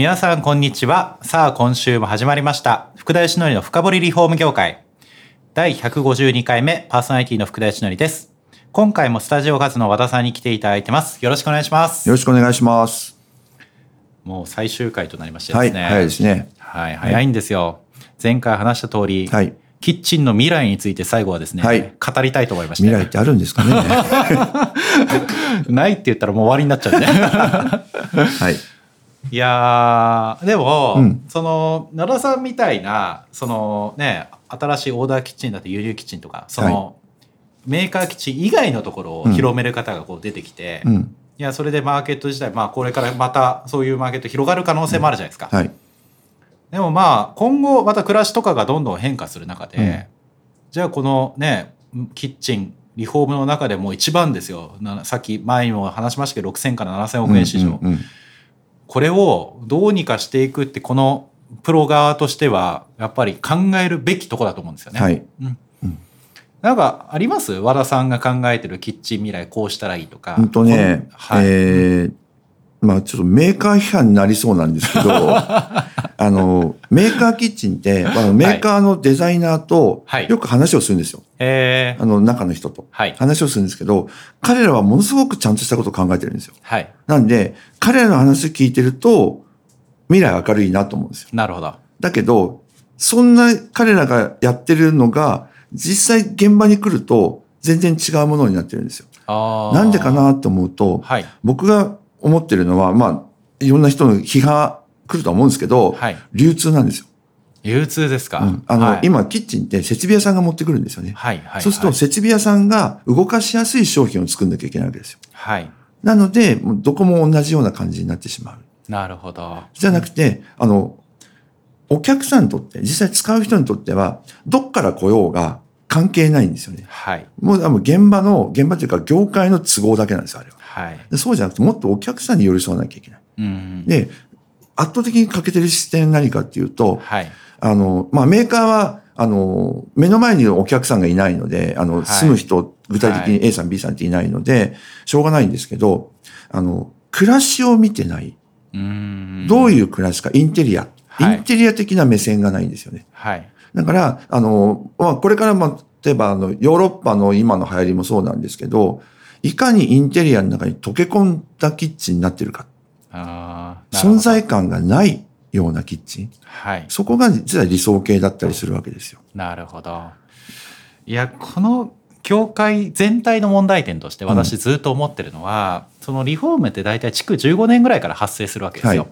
皆さんこんにちは。さあ今週も始まりました。福田義則の深掘りリフォーム業界。第152回目パーソナリティの福田義則です。今回もスタジオガズの和田さんに来ていただいてます。よろしくお願いします。よろしくお願いします。もう最終回となりましてはい、ですね。早いですね。はい早いんですよ。前回話した通り、はい。キッチンの未来について最後はですね、はい。語りたいと思いまして。未来ってあるんですかね。ないって言ったらもう終わりになっちゃうね。はい。いやーでも、うん。その奈良さんみたいなそのね新しいオーダーキッチンだって輸入キッチンとかその、メーカーキッチン以外のところを広める方がこう出てきて、いうん。やそれでマーケット自体まあこれからまたそういうマーケット広がる可能性もあるじゃないですか、はい。でもまあ今後また暮らしとかがどんどん変化する中で、うん。じゃあこのねキッチンリフォームの中でも一番ですよ。なさっき前にも話しましたけど6000から7000億円市場、うんうんうんこれをどうにかしていくってこのプロ側としてはやっぱり考えるべきとこだと思うんですよね。はい。うんうんなんかあります？和田さんが考えてるキッチン未来こうしたらいいとか。うんとね、はい。えーまあちょっとメーカー批判になりそうなんですけど、あの、メーカーキッチンって、あのメーカーのデザイナーとはいよく話をするんですよ。えーあの、中の人と。はい。話をするんですけど、彼らはものすごくちゃんとしたことを考えてるんですよ。はい。なんで、彼らの話を聞いてると、未来明るいなと思うんですよ。なるほど。だけど、そんな彼らがやってるのが、実際現場に来ると全然違うものになってるんですよ。なんでかなと思うと、はい。僕が思ってるのは、まあ、いろんな人の批判来るとは思うんですけど、はい。流通なんですよ。流通ですか？うんあの、はい、今、キッチンって設備屋さんが持ってくるんですよね。はい。はい。そうすると、設備屋さんが動かしやすい商品を作んなきゃいけないわけですよ。はい。なので、どこも同じような感じになってしまう。なるほど。じゃなくて、あの、お客さんにとって、実際使う人にとっては、どっから来ようが関係ないんですよね。はい。もう、あの現場の、現場というか業界の都合だけなんですよ、あれは。はい。でそうじゃなくて、もっとお客さんに寄り添わなきゃいけない。うん。で、圧倒的に欠けてる視点何かっていうと、はい。あの、まあ、メーカーは、あの、目の前にお客さんがいないので、あの、はい住む人、具体的に A さん、B さんっていないので、しょうがないんですけど、あの、暮らしを見てない。うん。どうういう暮らしか、インテリア。はいインテリア的な目線がないんですよね。はい。だから、あの、まあ、これから、まあ、例えば、あの、ヨーロッパの今の流行りもそうなんですけど、いかにインテリアの中に溶け込んだキッチンになってるか。あ存在感がないようなキッチン。はい。そこが実は理想形だったりするわけですよ。なるほど。いや、この業界全体の問題点として私ずっと思ってるのは、そのリフォームって大体築15年ぐらいから発生するわけですよ。はい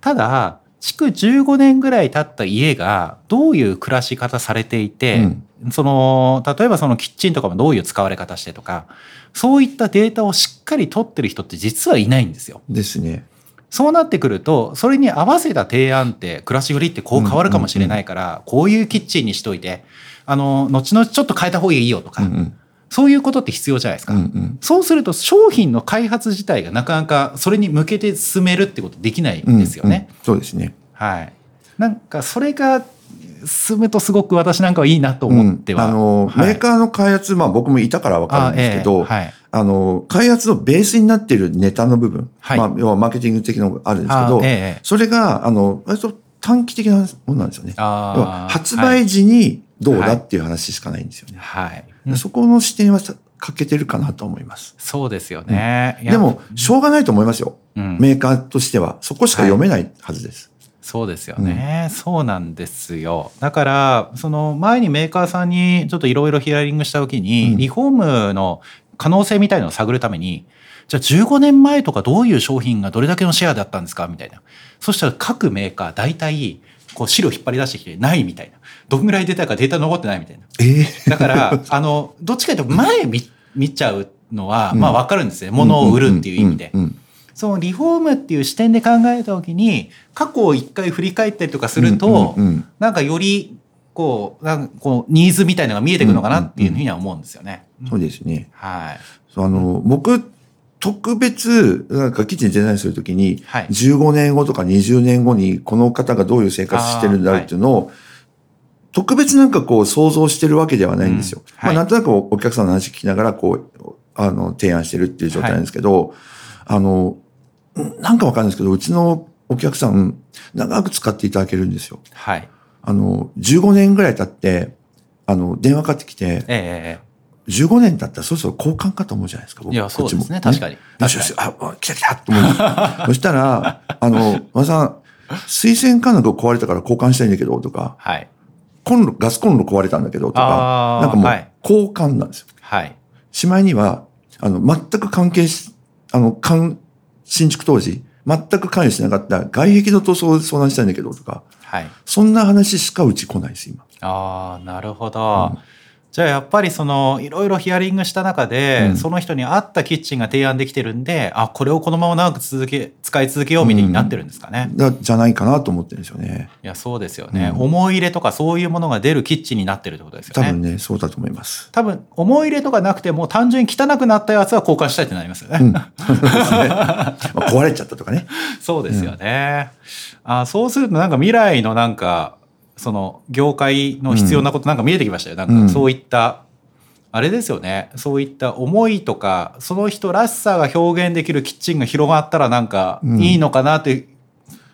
ただ、築15年ぐらい経った家がどういう暮らし方されていて、その、例えばそのキッチンとかもどういう使われ方してとか、そういったデータをしっかり取ってる人って実はいないんですよ。ですね。そうなってくると、それに合わせた提案って、暮らしぶりってこう変わるかもしれないから、こういうキッチンにしといて、あの、後々ちょっと変えた方がいいよとか、うんうん。そういうことって必要じゃないですか。うんうん。そうすると商品の開発自体がなかなかそれに向けて進めるってことできないんですよね。うんうんそうですね。はい。なんかそれが進むとすごく私なんかはいいなと思っては。うんあの、はいメーカーの開発、まあ僕もいたからわかるんですけど、あええはい。あの、開発のベースになっているネタの部分、はいまあ、要はマーケティング的なのがあるんですけあど、ええそれが、あの、割と短期的なものなんですよね。発売時にどうだっていう話しかないんですよね。はい。でそこの視点はさ欠けてるかなと思います。そうですよね。いやでも、しょうがないと思いますよ。うん。メーカーとしては。そこしか読めないはずです。そうですよね、そうなんですよ。だからその前にメーカーさんにちょっといろいろヒアリングした時に、うん。リフォームの可能性みたいのを探るためにじゃあ15年前とかどういう商品がどれだけのシェアだったんですか？みたいな。そしたら各メーカー大体こう資料引っ張り出してきてないみたいなどんぐらい出たかデータ残ってないみたいなええだからあのどっちかというと前見見ちゃうのは、うんまあわかるんですね物を売るっていう意味で。そのリフォームっていう視点で考えた時に過去を一回振り返ったりとかすると、なんかよりこうなんかこうニーズみたいなのが見えてくるのかなっていうふうには思うんですよね。そうですね。はい。あの、僕、特別、なんかキッチンデザインするときに、はい15年後とか20年後にこの方がどういう生活してるんだろうっていうのを、特別なんかこう想像してるわけではないんですよ。うんはいまあなんとなくお客さんの話聞きながらこう、あの、提案してるっていう状態なんですけど、あの、なんかわかんないですけど、うちのお客さん、長く使っていただけるんですよ。はい。あの、15年ぐらい経って、あの、電話かかってきて、ええ15年経ったらそろそろ交換かと思うじゃないですか。僕いやそうですねこっちも確かによしよし、あ、あ来た来たと思う。そしたら、あの、和田さん、水洗管が壊れたから交換したいんだけど、とか、はい。コンロ、ガスコンロ壊れたんだけど、とかなんかもうはい、交換なんですよ。はい。しまいには、あの、全く関係し、あの、関新築当時、全く関与してなかった外壁の塗装を相談したいんだけど、とか、はい。そんな話しかうち来ないです、今。ああ、なるほど。じゃあやっぱりそのいろいろヒアリングした中で、うんその人に合ったキッチンが提案できてるんで、あ、これをこのまま長く続け、使い続けようみたいになってるんですかね。だじゃないかなと思ってるんですよね。いや、そうですよね、うん思い入れとかそういうものが出るキッチンになってるってことですよね。多分ね、そうだと思います。多分、思い入れとかなくても単純に汚くなったやつは交換したいってなりますよね。ね。まあ壊れちゃったとかね。そうですよね。あそうするとなんか未来のなんか、その業界の必要なことなんか見えてきましたよ。なんうんかそういった、あれですよね。そういった思いとか、その人らしさが表現できるキッチンが広がったらなんかうんいいのかなって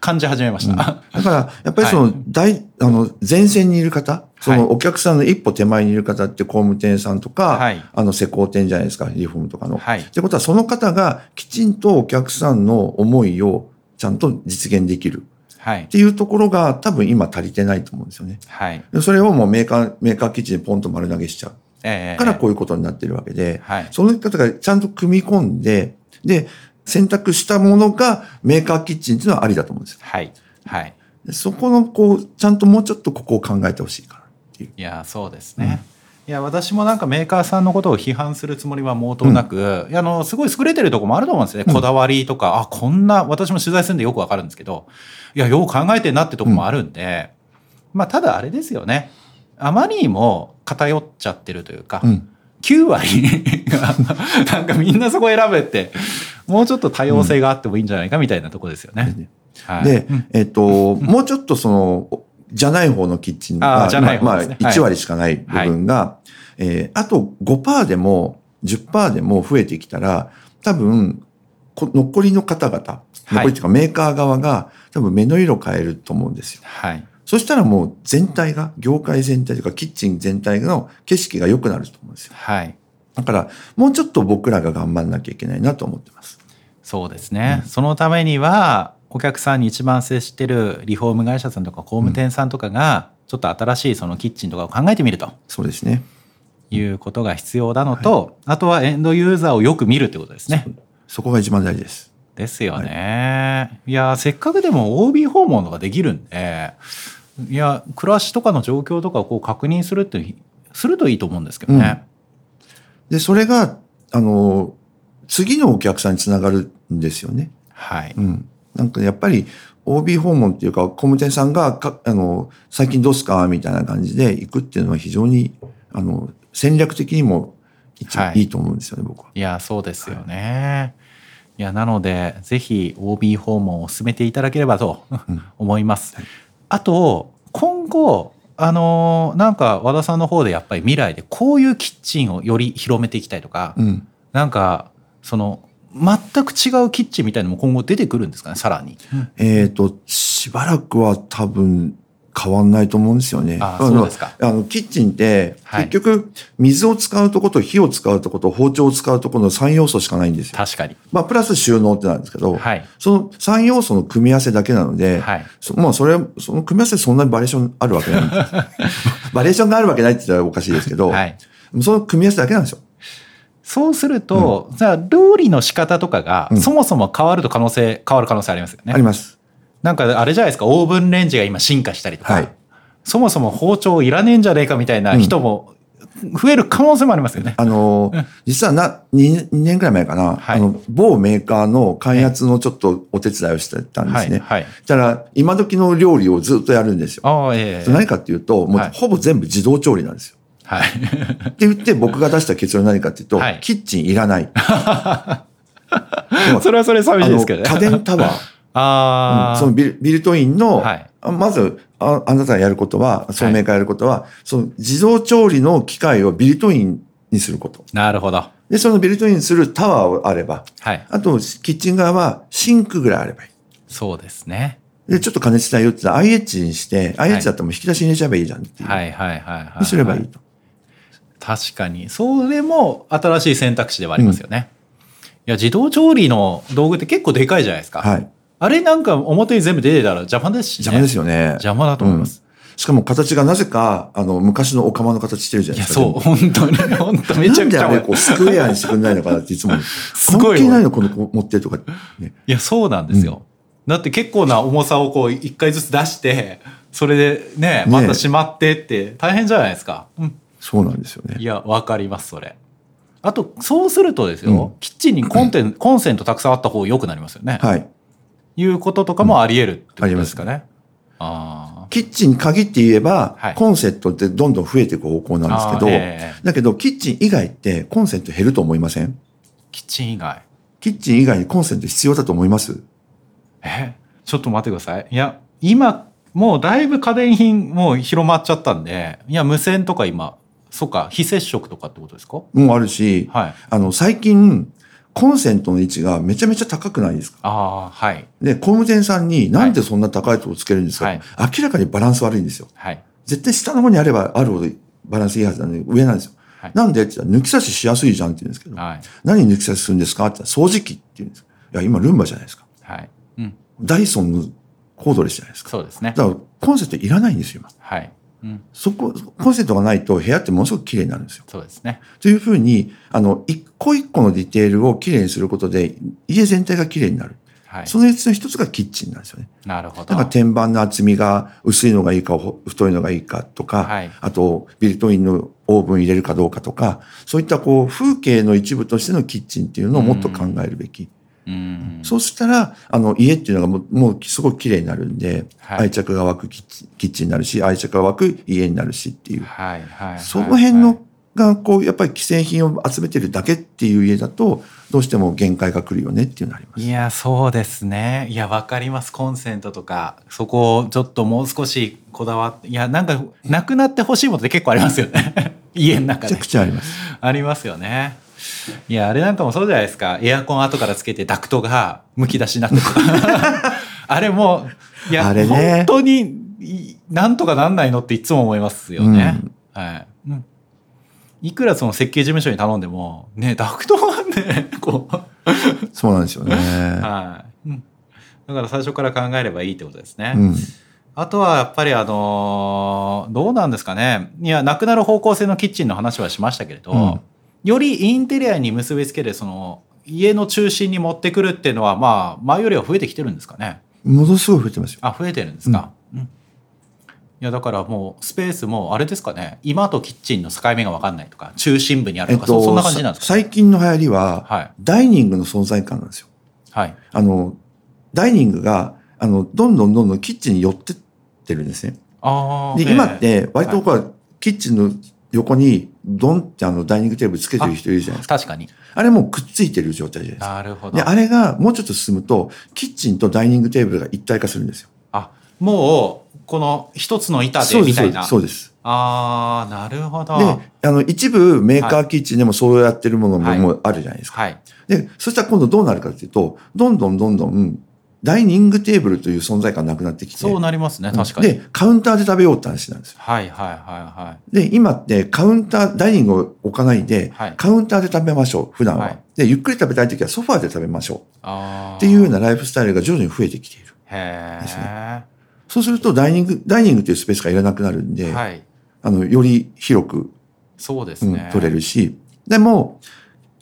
感じ始めました。だから、やっぱりその、はい大、あの、前線にいる方、そはいのお客さんの一歩手前にいる方って工務店さんとか、はいあの、施工店じゃないですか、リフォームとかの。はいってことは、その方がきちんとお客さんの思いをちゃんと実現できるはいっ。ていうところが多分今足りてないと思うんですよね。はい。でそれをもうメーカー、メーカーキッチンでポンと丸投げしちゃう。ええからこういうことになってるわけで、はい。その方がちゃんと組み込んで、で、選択したものがメーカーキッチンっていうのはありだと思うんですよ。はい。はい。でそこの、こう、ちゃんともうちょっとここを考えてほしいかなっていう。いやそうですね、いや私もなんかメーカーさんのことを批判するつもりは毛頭なく、いやあのすごい優れてるところもあると思うんですよね、こだわりとかあこんな私も取材するんでよくわかるんですけどいやよく考えてんなってとこもあるんで、まあただあれですよね。あまりにも偏っちゃってるというか、うん。9割がなんかみんなそこ選べってもうちょっと多様性があってもいいんじゃないかみたいなとこですよね。はい。でうん、えっと、もうちょっとその、じゃない方のキッチンあーじゃない方ね。まあ1割しかない部分が、えーあと5%でも10%でも増えてきたら、多分、こ残りの方々、はい残りっていうかメーカー側が多分目の色変えると思うんですよ。はいそしたらもう全体が、業界全体というかキッチン全体の景色が良くなると思うんですよ。はいだから、もうちょっと僕らが頑張んなきゃいけないなと思ってます。そうですね、そのためにはお客さんに一番接してるリフォーム会社さんとか工務店さんとかがちょっと新しいそのキッチンとかを考えてみるとそうですね。いうことが必要なのと、あとはエンドユーザーをよく見るってことですね。そこが一番大事です。ですよね。い、やせっかくでも OB 訪問とかできるんでいや暮らしとかの状況とかをこう確認するってするといいと思うんですけどね。で、それが、あの、次のお客さんにつながるんですよね。はい、うん。なんかやっぱり OB 訪問っていうか、工務店さんがか、あの、最近どうすかみたいな感じで行くっていうのは非常に、あの、戦略的にもはいいいと思うんですよね、僕は。いや、そうですよね。いや、なので、ぜひ OB 訪問を進めていただければと思います。あと、今後、あのーなんか和田さんの方でやっぱり未来でこういうキッチンをより広めていきたいとか、うん。なんか、その、全く違うキッチンみたいなのも今後出てくるんですかね、さらに。えっ、と、しばらくは多分変わんないと思うんですよね。あのキッチンって、はい結局、水を使うとこと火を使うとこと包丁を使うとこの3要素しかないんですよ。確かに。まあ、プラス収納ってなんですけど、はい。その3要素の組み合わせだけなので、はい。そまあ、それ、その組み合わせそんなにバリエーションあるわけないんです。バリエーションがあるわけないって言ったらおかしいですけど、はい。その組み合わせだけなんですよ。そうすると、じゃあ、料理の仕方とかが、うんそもそも変わると可能性、変わる可能性ありますよねあり。ます。なんかあれじゃないですか、オーブンレンジが今進化したりとか、はいそもそも包丁いらねえんじゃねえかみたいな人も増える可能性もありますよね。あの、実はな2、2年くらい前かな、はいあの、某メーカーの開発のちょっとお手伝いをしてたんですね。はいはいそしたら、今時の料理をずっとやるんですよ。ああ、ええ何かっていうと、もうはいほぼ全部自動調理なんですよ。はい。って言って僕が出した結論は何かっていうと、はいキッチンいらない。それはそれ寂しいですけどね。家電タワー。ああ、そのビルビルトインの、はいあまずあ、あなたがやることは、そのメーカーがやることは、その自動調理の機械をビルトインにすること。なるほど。で、そのビルトインするタワーがあれば、はい。あと、キッチン側はシンクぐらいあればいい。そうですね。で、ちょっと加熱したいよって言ったら IH にして、IH だったらもう引き出しに入れちゃえばいいじゃんっていう。はいはいはいはい。にすればいいと。確かに。それも新しい選択肢ではありますよね。いや、自動調理の道具って結構でかいじゃないですか。はい。あれなんか表に全部出てたら邪魔ですしね。邪魔ですよね。邪魔だと思います。しかも形がなぜか、あの、昔のお釜の形してるじゃいや、ないですか。そう、本当に、本当めちゃくちゃなんであれこうスクエアにしてくんないのかなっていつも。すごい関係ないのこの子持ってとか、ね。いや、そうなんですよ。だって結構な重さをこう一回ずつ出して、それでね、またしまってって大変じゃないですか。うん。そうなんですよねい。や、わかります、それ。あと、そうするとですよ、うんキッチンにコンテンコンセントたくさんあった方が良くなりますよね。はい。いうこととかもあり得るってことですかね。あキッチンに限って言えば、はいコンセントってどんどん増えていく方向なんですけど、ええだけどキッチン以外ってコンセント減ると思いません？ーキッチン以外。キッチン以外にコンセント必要だと思います？えちょっと待ってください。いや、今、もうだいぶ家電品もう広まっちゃったんで、いや、無線とか今、そっか、非接触とかってことですか？もうあるし、はい。あの、最近、コンセントの位置がめちゃめちゃ高くないですか？ああ、はい。で、工務店さんになんでそんな高いとこつけるんですか、はい明らかにバランス悪いんですよ。はい。絶対下の方にあればあるほどバランスいいはずなんで、上なんですよ。はいなんで？って言ったら抜き差ししやすいじゃんって言うんですけど、はい。何抜き差しするんですか？って言ったら掃除機って言うんです。いや、今ルンバじゃないですか。はい。うん。ダイソンのコードレスじゃないですか。そうですね。だから、コンセントいらないんですよ、今。はい。うん。そこ、コンセントがないと部屋ってものすごく綺麗になるんですよ。そうですね。というふうに、あの、一個一個のディテールを綺麗にすることで、家全体が綺麗になる。はい。そのうちの一つがキッチンなんですよね。なるほど。だから天板の厚みが薄いのがいいか、ほ太いのがいいかとか、はいあと、ビルトインのオーブン入れるかどうかとか、そういったこう、風景の一部としてのキッチンっていうのをもっと考えるべき。うん。そうしたら、あの、家っていうのがもう、もうすごく綺麗になるんで、はい愛着が湧くキッチンキッチンになるし、愛着が湧く家になるしっていう。はい。はい。その辺の、が、こう、やっぱり既製品を集めてるだけっていう家だと、どうしても限界が来るよねっていうのがあります。いや、そうですね。いや、わかります。コンセントとか、そこをちょっともう少しこだわって、いや、なんか、なくなってほしいものって結構ありますよね。家の中でめちゃく。ちゃあります。ありますよね。いや、あれなんかもそうじゃないですか。エアコン後からつけてダクトがむき出しになってとか。あれも、いや、ね本当に、いなんとかなんないのっていつも思いますよね。はい。うんいくらその設計事務所に頼んでも、ね、ダクトがね、こう、そうなんですよね。はい。うんだから最初から考えればいいってことですね。うん。あとはやっぱりあのーどうなんですかね。いや、なくなる方向性のキッチンの話はしましたけれど、うんよりインテリアに結びつける、その、家の中心に持ってくるっていうのは、まあ、前よりは増えてきてるんですかね。ものすごい増えてますよ。あ、増えてるんですか？うん。いや、だからもう、スペースも、あれですかね。今とキッチンの境目が分かんないとか、中心部にあるとか、そそんな感じなんですか、さ最近の流行りは、はい。ダイニングの存在感なんですよ。はい。あの、ダイニングが、あの、どんどんどんどんキッチンに寄ってってるんですね。ああ。で、今って、割とはいこう、キッチンの横に、ドンってあの、ダイニングテーブルつけてる人いるじゃないですか。確かに。あれもうくっついてる状態じゃないですか。なるほど。で、あれがもうちょっと進むと、キッチンとダイニングテーブルが一体化するんですよ。あ、もう、この一つの板でみたいな。そうです。ああ、なるほど。で、あの、一部メーカーキッチンでもそうやってるものも,、あるじゃないですか。はい。で、そしたら今度どうなるかっていうと、どんどんどんどん、ダイニングテーブルという存在感なくなってきて。そうなりますね、確かに。で、カウンターで食べようって話なんですよ。はいはいはいはで、今ってカウンター、ダイニングを置かないで、はいカウンターで食べましょう、普段は。はいで、ゆっくり食べたい時はソファーで食べましょう。っていうようなライフスタイルが徐々に増えてきている。へですえ。そうするとダイニング、ダイニングというスペースがいらなくなるんで、はい。あの、より広く、うんそうですね。取れるし、でも、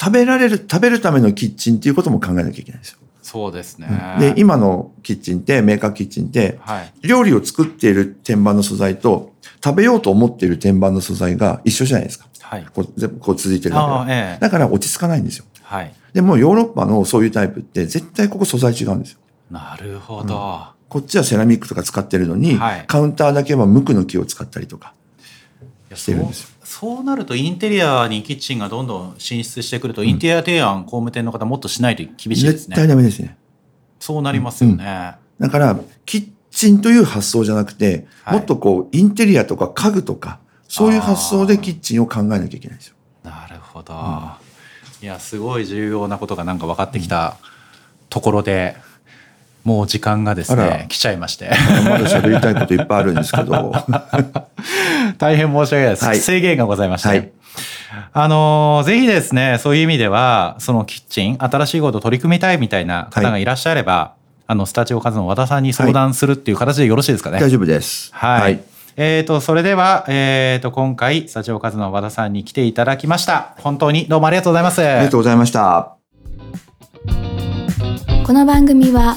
食べられる、食べるためのキッチンっていうことも考えなきゃいけないんですよ。そうですね。で、今のキッチンって、メーカーキッチンって、はい。料理を作っている天板の素材と、食べようと思っている天板の素材が一緒じゃないですか。はい。こう全部こう続いてるだけだああ、ええ。だから落ち着かないんですよ。はい。でもヨーロッパのそういうタイプって絶対ここ素材違うんですよ。なるほど。こっちはセラミックとか使ってるのに、はいカウンターだけは無垢の木を使ったりとかしてるんですよ。そうなるとインテリアにキッチンがどんどん進出してくると、インテリア提案工務店の方もっとしないと厳しいです絶対ね。ダメですね。そうなりますよね。だから、キッチンという発想じゃなくて、はいもっとこう、インテリアとか家具とか、そういう発想でキッチンを考えなきゃいけないんですよ。なるほど。いやすごい重要なことがなんか分かってきたところで、もう時間がですね来ちゃいましてまだ喋りたいこといっぱいあるんですけど。大変申し訳ないです、はい制限がございまして、はいあのーぜひですねそういう意味ではそのキッチン新しいことを取り組みたいみたいな方がいらっしゃれば、あのスタジオカズの和田さんに相談するっていう形でよろしいですかね。大丈夫です。はい。えー、と、それでは、えー、と、今回、スタジオカズの和田さんに来ていただきました。本当にどうもありがとうございます。ありがとうございました。この番組は